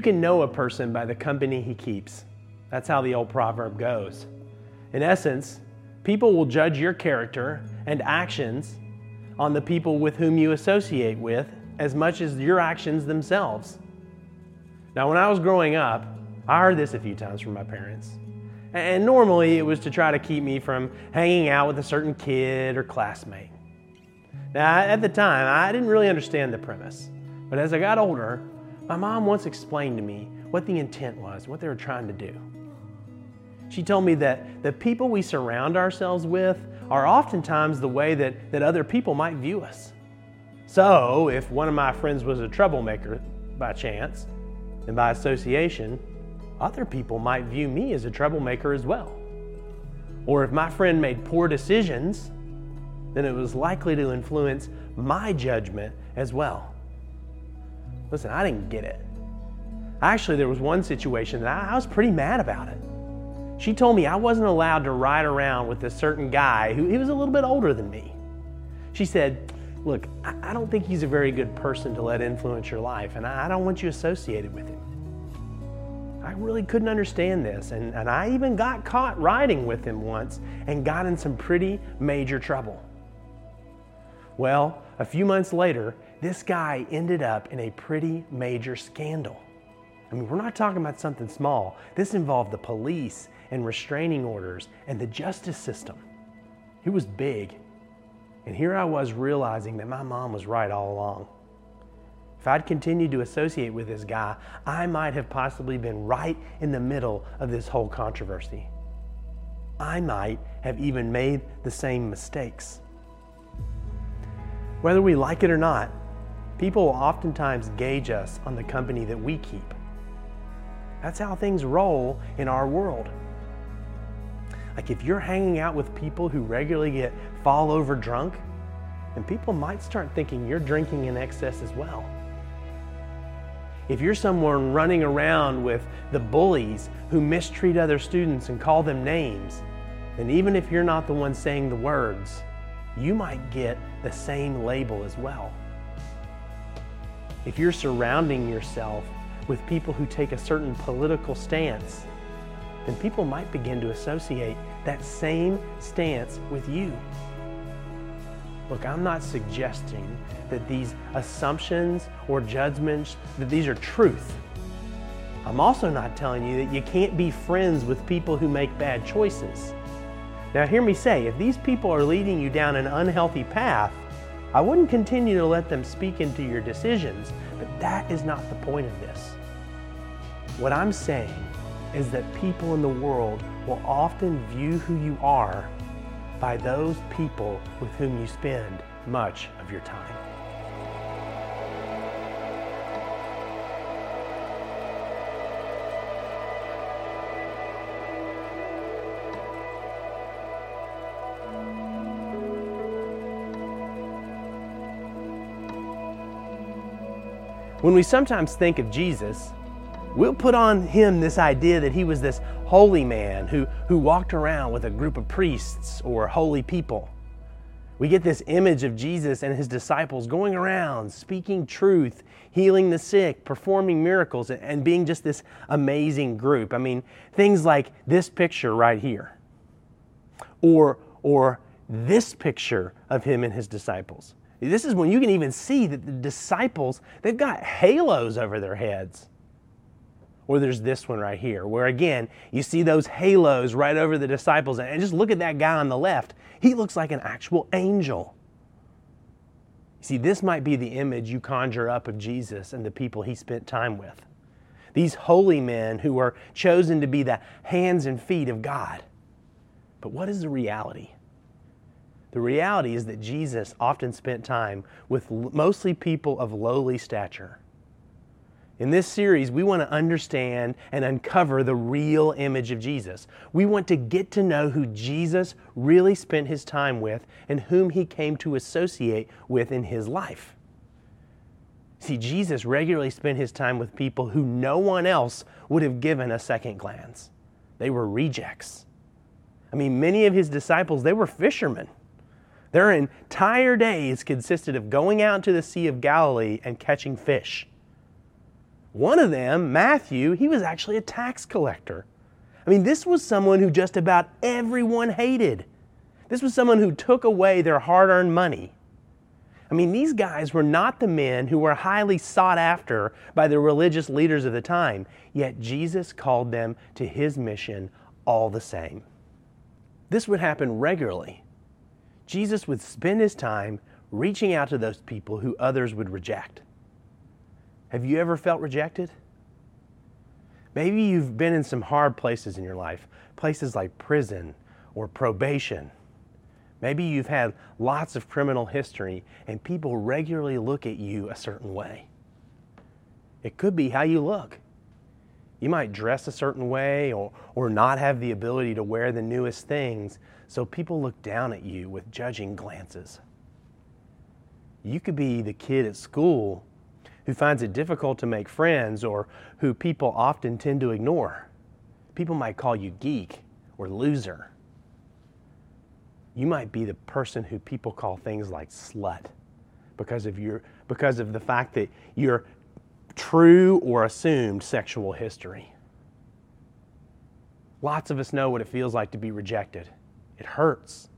You can know a person by the company he keeps. That's how the old proverb goes. In essence, people will judge your character and actions on the people with whom you associate with as much as your actions themselves. Now, when I was growing up, I heard this a few times from my parents. And normally it was to try to keep me from hanging out with a certain kid or classmate. Now, at the time, I didn't really understand the premise. But as I got older, my mom once explained to me what the intent was, what they were trying to do. She told me that the people we surround ourselves with are oftentimes the way that, that other people might view us. So, if one of my friends was a troublemaker by chance, then by association, other people might view me as a troublemaker as well. Or if my friend made poor decisions, then it was likely to influence my judgment as well. Listen, I didn't get it. Actually, there was one situation that I was pretty mad about it. She told me I wasn't allowed to ride around with a certain guy who he was a little bit older than me. She said, Look, I don't think he's a very good person to let influence your life, and I don't want you associated with him. I really couldn't understand this, and, and I even got caught riding with him once and got in some pretty major trouble. Well, a few months later, this guy ended up in a pretty major scandal. I mean, we're not talking about something small. This involved the police and restraining orders and the justice system. It was big. And here I was realizing that my mom was right all along. If I'd continued to associate with this guy, I might have possibly been right in the middle of this whole controversy. I might have even made the same mistakes. Whether we like it or not, people will oftentimes gauge us on the company that we keep. That's how things roll in our world. Like if you're hanging out with people who regularly get fall over drunk, then people might start thinking you're drinking in excess as well. If you're someone running around with the bullies who mistreat other students and call them names, then even if you're not the one saying the words, you might get the same label as well. If you're surrounding yourself with people who take a certain political stance, then people might begin to associate that same stance with you. Look, I'm not suggesting that these assumptions or judgments, that these are truth. I'm also not telling you that you can't be friends with people who make bad choices. Now, hear me say if these people are leading you down an unhealthy path, I wouldn't continue to let them speak into your decisions, but that is not the point of this. What I'm saying is that people in the world will often view who you are by those people with whom you spend much of your time. When we sometimes think of Jesus, we'll put on him this idea that he was this holy man who, who walked around with a group of priests or holy people. We get this image of Jesus and his disciples going around speaking truth, healing the sick, performing miracles, and being just this amazing group. I mean, things like this picture right here, or, or this picture of him and his disciples. This is when you can even see that the disciples, they've got halos over their heads. Or there's this one right here, where again, you see those halos right over the disciples. And just look at that guy on the left. He looks like an actual angel. See, this might be the image you conjure up of Jesus and the people he spent time with. These holy men who were chosen to be the hands and feet of God. But what is the reality? The reality is that Jesus often spent time with mostly people of lowly stature in this series, we want to understand and uncover the real image of Jesus. We want to get to know who Jesus really spent his time with and whom he came to associate with in his life. See, Jesus regularly spent his time with people who no one else would have given a second glance. They were rejects. I mean, many of his disciples, they were fishermen. Their entire days consisted of going out to the Sea of Galilee and catching fish. One of them, Matthew, he was actually a tax collector. I mean, this was someone who just about everyone hated. This was someone who took away their hard earned money. I mean, these guys were not the men who were highly sought after by the religious leaders of the time, yet Jesus called them to his mission all the same. This would happen regularly. Jesus would spend his time reaching out to those people who others would reject. Have you ever felt rejected? Maybe you've been in some hard places in your life, places like prison or probation. Maybe you've had lots of criminal history and people regularly look at you a certain way. It could be how you look. You might dress a certain way or, or not have the ability to wear the newest things, so people look down at you with judging glances. You could be the kid at school who finds it difficult to make friends or who people often tend to ignore. People might call you geek or loser. You might be the person who people call things like slut because of your because of the fact that your true or assumed sexual history. Lots of us know what it feels like to be rejected. It hurts.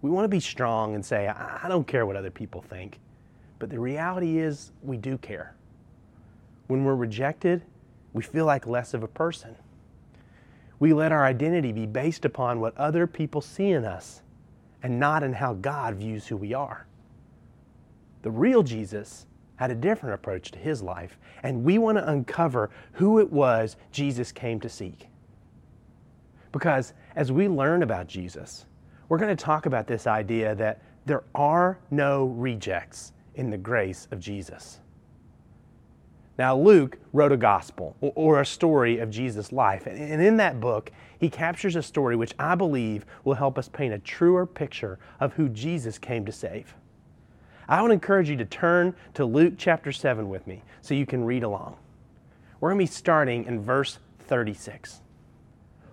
We want to be strong and say, I don't care what other people think. But the reality is, we do care. When we're rejected, we feel like less of a person. We let our identity be based upon what other people see in us and not in how God views who we are. The real Jesus had a different approach to his life, and we want to uncover who it was Jesus came to seek. Because as we learn about Jesus, we're going to talk about this idea that there are no rejects in the grace of Jesus. Now, Luke wrote a gospel or a story of Jesus' life. And in that book, he captures a story which I believe will help us paint a truer picture of who Jesus came to save. I would encourage you to turn to Luke chapter 7 with me so you can read along. We're going to be starting in verse 36.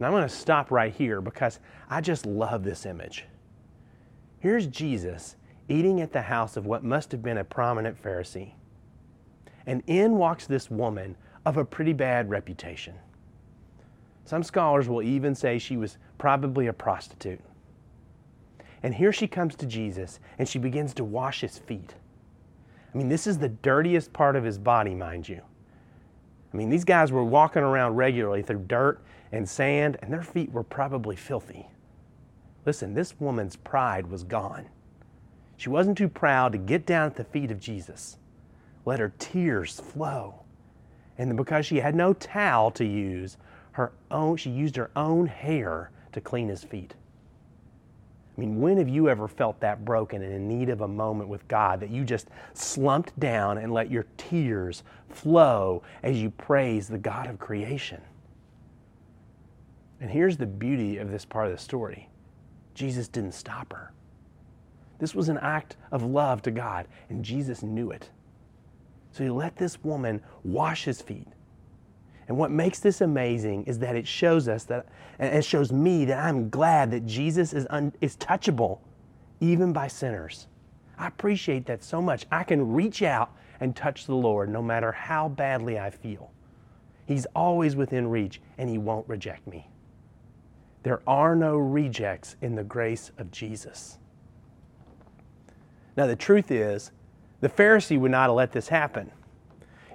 Now I'm going to stop right here because I just love this image. Here's Jesus eating at the house of what must have been a prominent Pharisee. And in walks this woman of a pretty bad reputation. Some scholars will even say she was probably a prostitute. And here she comes to Jesus and she begins to wash his feet. I mean, this is the dirtiest part of his body, mind you. I mean, these guys were walking around regularly through dirt and sand, and their feet were probably filthy. Listen, this woman's pride was gone. She wasn't too proud to get down at the feet of Jesus, let her tears flow. And because she had no towel to use, her own, she used her own hair to clean his feet. I mean, when have you ever felt that broken and in need of a moment with God that you just slumped down and let your tears flow as you praise the God of creation? And here's the beauty of this part of the story Jesus didn't stop her. This was an act of love to God, and Jesus knew it. So he let this woman wash his feet. And what makes this amazing is that it shows us that, and it shows me that I'm glad that Jesus is, un, is touchable even by sinners. I appreciate that so much. I can reach out and touch the Lord no matter how badly I feel. He's always within reach and He won't reject me. There are no rejects in the grace of Jesus. Now, the truth is, the Pharisee would not have let this happen.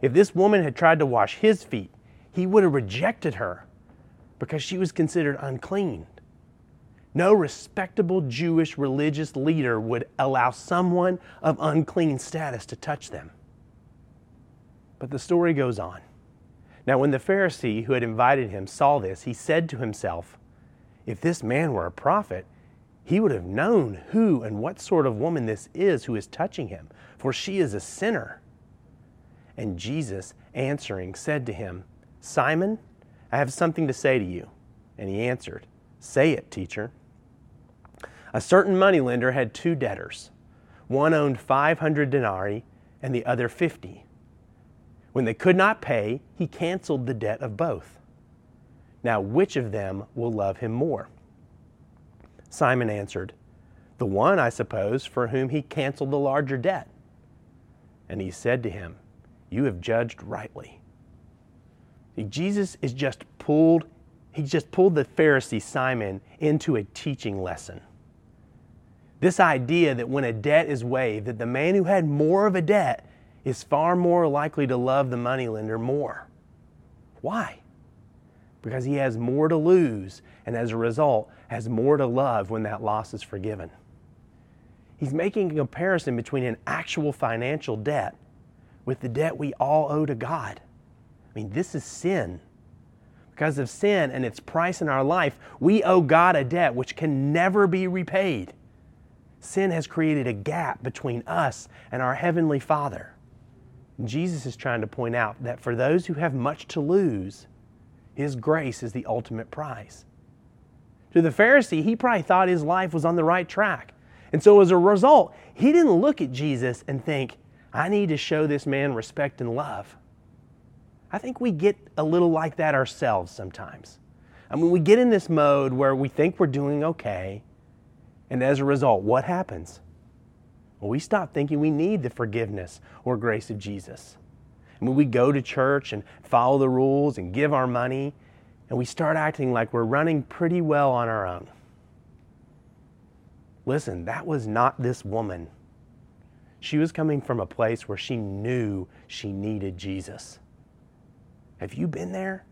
If this woman had tried to wash his feet, he would have rejected her because she was considered unclean. No respectable Jewish religious leader would allow someone of unclean status to touch them. But the story goes on. Now, when the Pharisee who had invited him saw this, he said to himself, If this man were a prophet, he would have known who and what sort of woman this is who is touching him, for she is a sinner. And Jesus, answering, said to him, Simon, I have something to say to you. And he answered, Say it, teacher. A certain moneylender had two debtors. One owned 500 denarii and the other 50. When they could not pay, he canceled the debt of both. Now, which of them will love him more? Simon answered, The one, I suppose, for whom he canceled the larger debt. And he said to him, You have judged rightly. Jesus is just pulled, he just pulled the Pharisee Simon into a teaching lesson. This idea that when a debt is waived, that the man who had more of a debt is far more likely to love the moneylender more. Why? Because he has more to lose, and as a result, has more to love when that loss is forgiven. He's making a comparison between an actual financial debt with the debt we all owe to God. I mean, this is sin. Because of sin and its price in our life, we owe God a debt which can never be repaid. Sin has created a gap between us and our Heavenly Father. Jesus is trying to point out that for those who have much to lose, His grace is the ultimate prize. To the Pharisee, he probably thought his life was on the right track. And so as a result, he didn't look at Jesus and think, I need to show this man respect and love. I think we get a little like that ourselves sometimes. I mean, we get in this mode where we think we're doing okay, and as a result, what happens? Well, we stop thinking we need the forgiveness or grace of Jesus. I mean, we go to church and follow the rules and give our money, and we start acting like we're running pretty well on our own. Listen, that was not this woman. She was coming from a place where she knew she needed Jesus. Have you been there?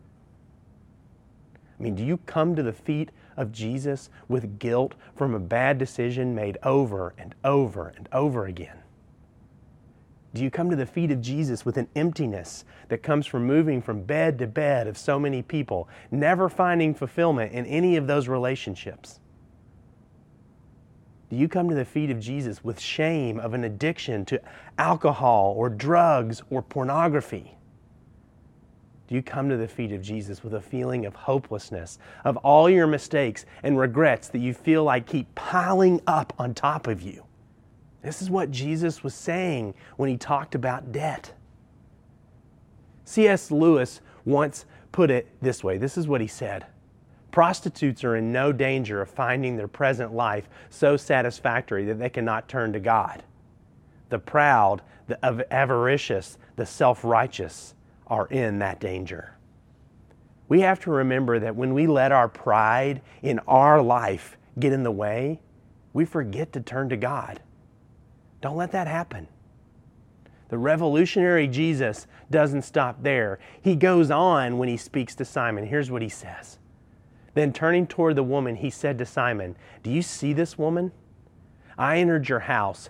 I mean, do you come to the feet of Jesus with guilt from a bad decision made over and over and over again? Do you come to the feet of Jesus with an emptiness that comes from moving from bed to bed of so many people, never finding fulfillment in any of those relationships? Do you come to the feet of Jesus with shame of an addiction to alcohol or drugs or pornography? You come to the feet of Jesus with a feeling of hopelessness, of all your mistakes and regrets that you feel like keep piling up on top of you? This is what Jesus was saying when he talked about debt. C.S. Lewis once put it this way this is what he said Prostitutes are in no danger of finding their present life so satisfactory that they cannot turn to God. The proud, the avaricious, the self righteous are in that danger. We have to remember that when we let our pride in our life get in the way, we forget to turn to God. Don't let that happen. The revolutionary Jesus doesn't stop there. He goes on when he speaks to Simon. Here's what he says. Then turning toward the woman, he said to Simon, Do you see this woman? I entered your house.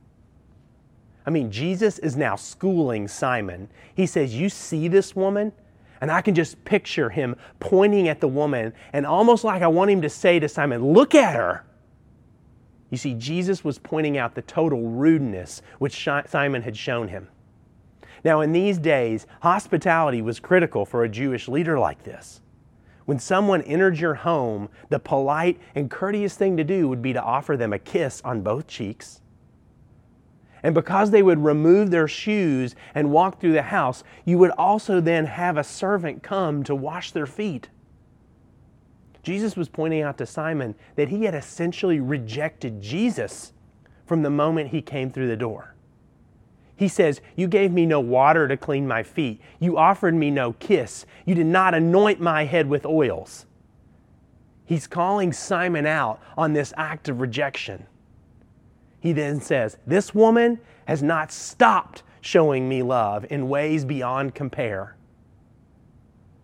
I mean, Jesus is now schooling Simon. He says, You see this woman? And I can just picture him pointing at the woman, and almost like I want him to say to Simon, Look at her. You see, Jesus was pointing out the total rudeness which Simon had shown him. Now, in these days, hospitality was critical for a Jewish leader like this. When someone entered your home, the polite and courteous thing to do would be to offer them a kiss on both cheeks. And because they would remove their shoes and walk through the house, you would also then have a servant come to wash their feet. Jesus was pointing out to Simon that he had essentially rejected Jesus from the moment he came through the door. He says, You gave me no water to clean my feet. You offered me no kiss. You did not anoint my head with oils. He's calling Simon out on this act of rejection. He then says, This woman has not stopped showing me love in ways beyond compare.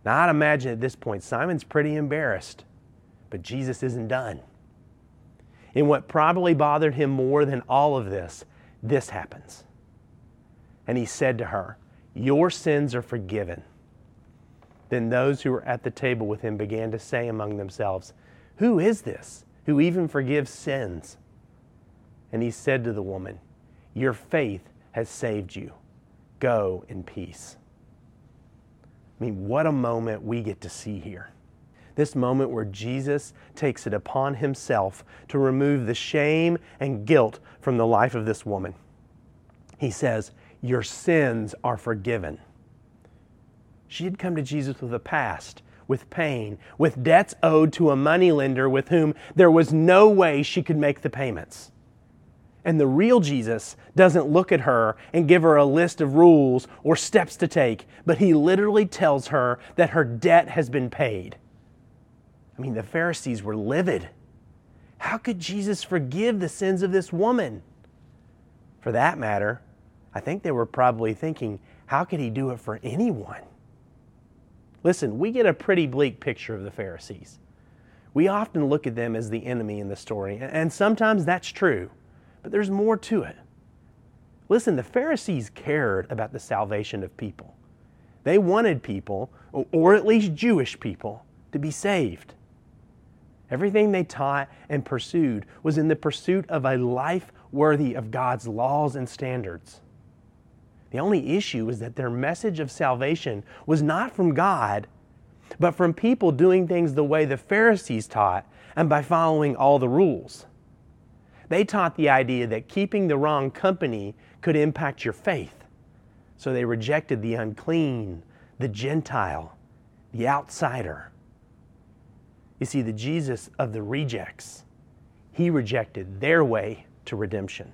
Now, I'd imagine at this point, Simon's pretty embarrassed, but Jesus isn't done. In what probably bothered him more than all of this, this happens. And he said to her, Your sins are forgiven. Then those who were at the table with him began to say among themselves, Who is this who even forgives sins? And he said to the woman, Your faith has saved you. Go in peace. I mean, what a moment we get to see here. This moment where Jesus takes it upon himself to remove the shame and guilt from the life of this woman. He says, Your sins are forgiven. She had come to Jesus with a past, with pain, with debts owed to a moneylender with whom there was no way she could make the payments. And the real Jesus doesn't look at her and give her a list of rules or steps to take, but he literally tells her that her debt has been paid. I mean, the Pharisees were livid. How could Jesus forgive the sins of this woman? For that matter, I think they were probably thinking, how could he do it for anyone? Listen, we get a pretty bleak picture of the Pharisees. We often look at them as the enemy in the story, and sometimes that's true. But there's more to it. Listen, the Pharisees cared about the salvation of people. They wanted people, or at least Jewish people, to be saved. Everything they taught and pursued was in the pursuit of a life worthy of God's laws and standards. The only issue was that their message of salvation was not from God, but from people doing things the way the Pharisees taught and by following all the rules. They taught the idea that keeping the wrong company could impact your faith. So they rejected the unclean, the Gentile, the outsider. You see, the Jesus of the rejects, he rejected their way to redemption.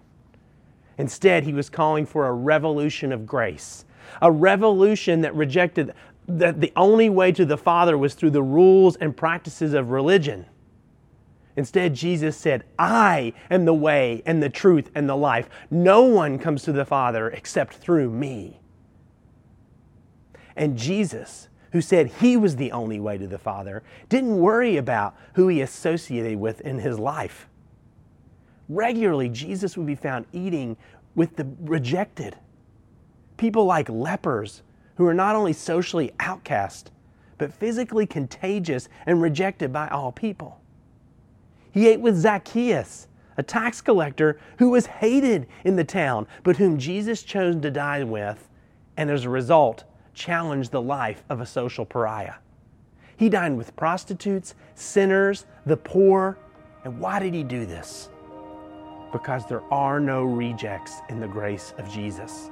Instead, he was calling for a revolution of grace, a revolution that rejected that the only way to the Father was through the rules and practices of religion. Instead, Jesus said, I am the way and the truth and the life. No one comes to the Father except through me. And Jesus, who said he was the only way to the Father, didn't worry about who he associated with in his life. Regularly, Jesus would be found eating with the rejected. People like lepers, who are not only socially outcast, but physically contagious and rejected by all people. He ate with Zacchaeus, a tax collector who was hated in the town, but whom Jesus chose to dine with, and as a result, challenged the life of a social pariah. He dined with prostitutes, sinners, the poor. And why did he do this? Because there are no rejects in the grace of Jesus.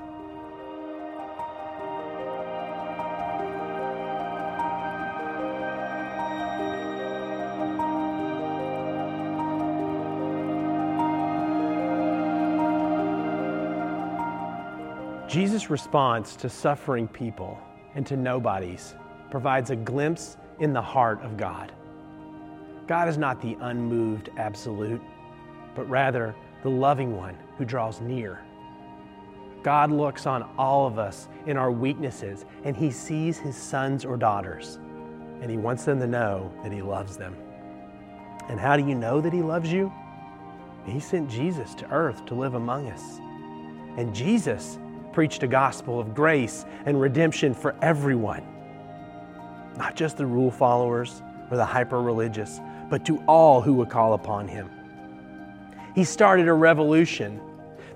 Jesus' response to suffering people and to nobodies provides a glimpse in the heart of God. God is not the unmoved absolute, but rather the loving one who draws near. God looks on all of us in our weaknesses and he sees his sons or daughters and he wants them to know that he loves them. And how do you know that he loves you? He sent Jesus to earth to live among us. And Jesus preached a gospel of grace and redemption for everyone, not just the rule followers or the hyper religious, but to all who would call upon him. He started a revolution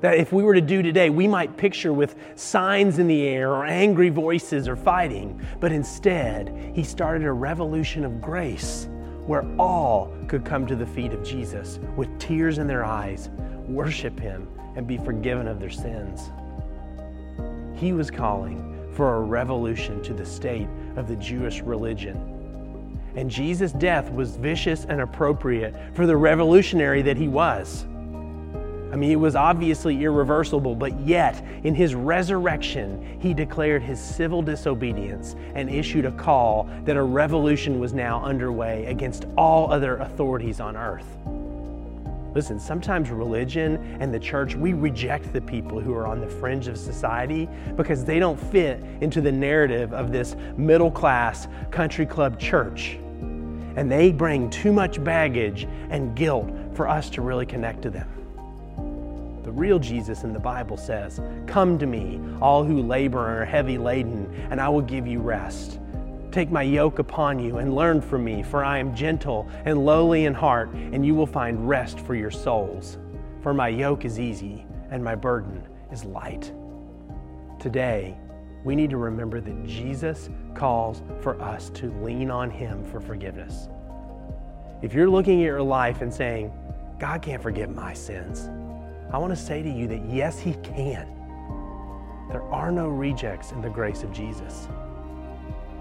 that if we were to do today, we might picture with signs in the air or angry voices or fighting, but instead, he started a revolution of grace where all could come to the feet of Jesus with tears in their eyes, worship him, and be forgiven of their sins. He was calling for a revolution to the state of the Jewish religion. And Jesus' death was vicious and appropriate for the revolutionary that he was. I mean, it was obviously irreversible, but yet, in his resurrection, he declared his civil disobedience and issued a call that a revolution was now underway against all other authorities on earth. Listen, sometimes religion and the church, we reject the people who are on the fringe of society because they don't fit into the narrative of this middle class country club church. And they bring too much baggage and guilt for us to really connect to them. The real Jesus in the Bible says, Come to me, all who labor and are heavy laden, and I will give you rest. Take my yoke upon you and learn from me, for I am gentle and lowly in heart, and you will find rest for your souls. For my yoke is easy and my burden is light. Today, we need to remember that Jesus calls for us to lean on Him for forgiveness. If you're looking at your life and saying, God can't forgive my sins, I want to say to you that yes, He can. There are no rejects in the grace of Jesus.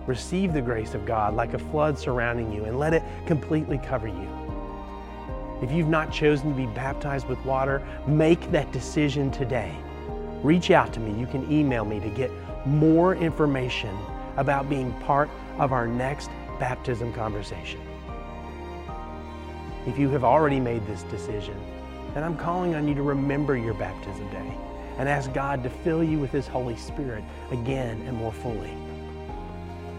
Receive the grace of God like a flood surrounding you and let it completely cover you. If you've not chosen to be baptized with water, make that decision today. Reach out to me. You can email me to get more information about being part of our next baptism conversation. If you have already made this decision, then I'm calling on you to remember your baptism day and ask God to fill you with His Holy Spirit again and more fully.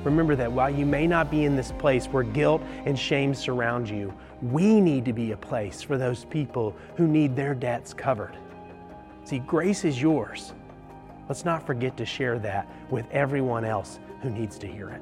Remember that while you may not be in this place where guilt and shame surround you, we need to be a place for those people who need their debts covered. See, grace is yours. Let's not forget to share that with everyone else who needs to hear it.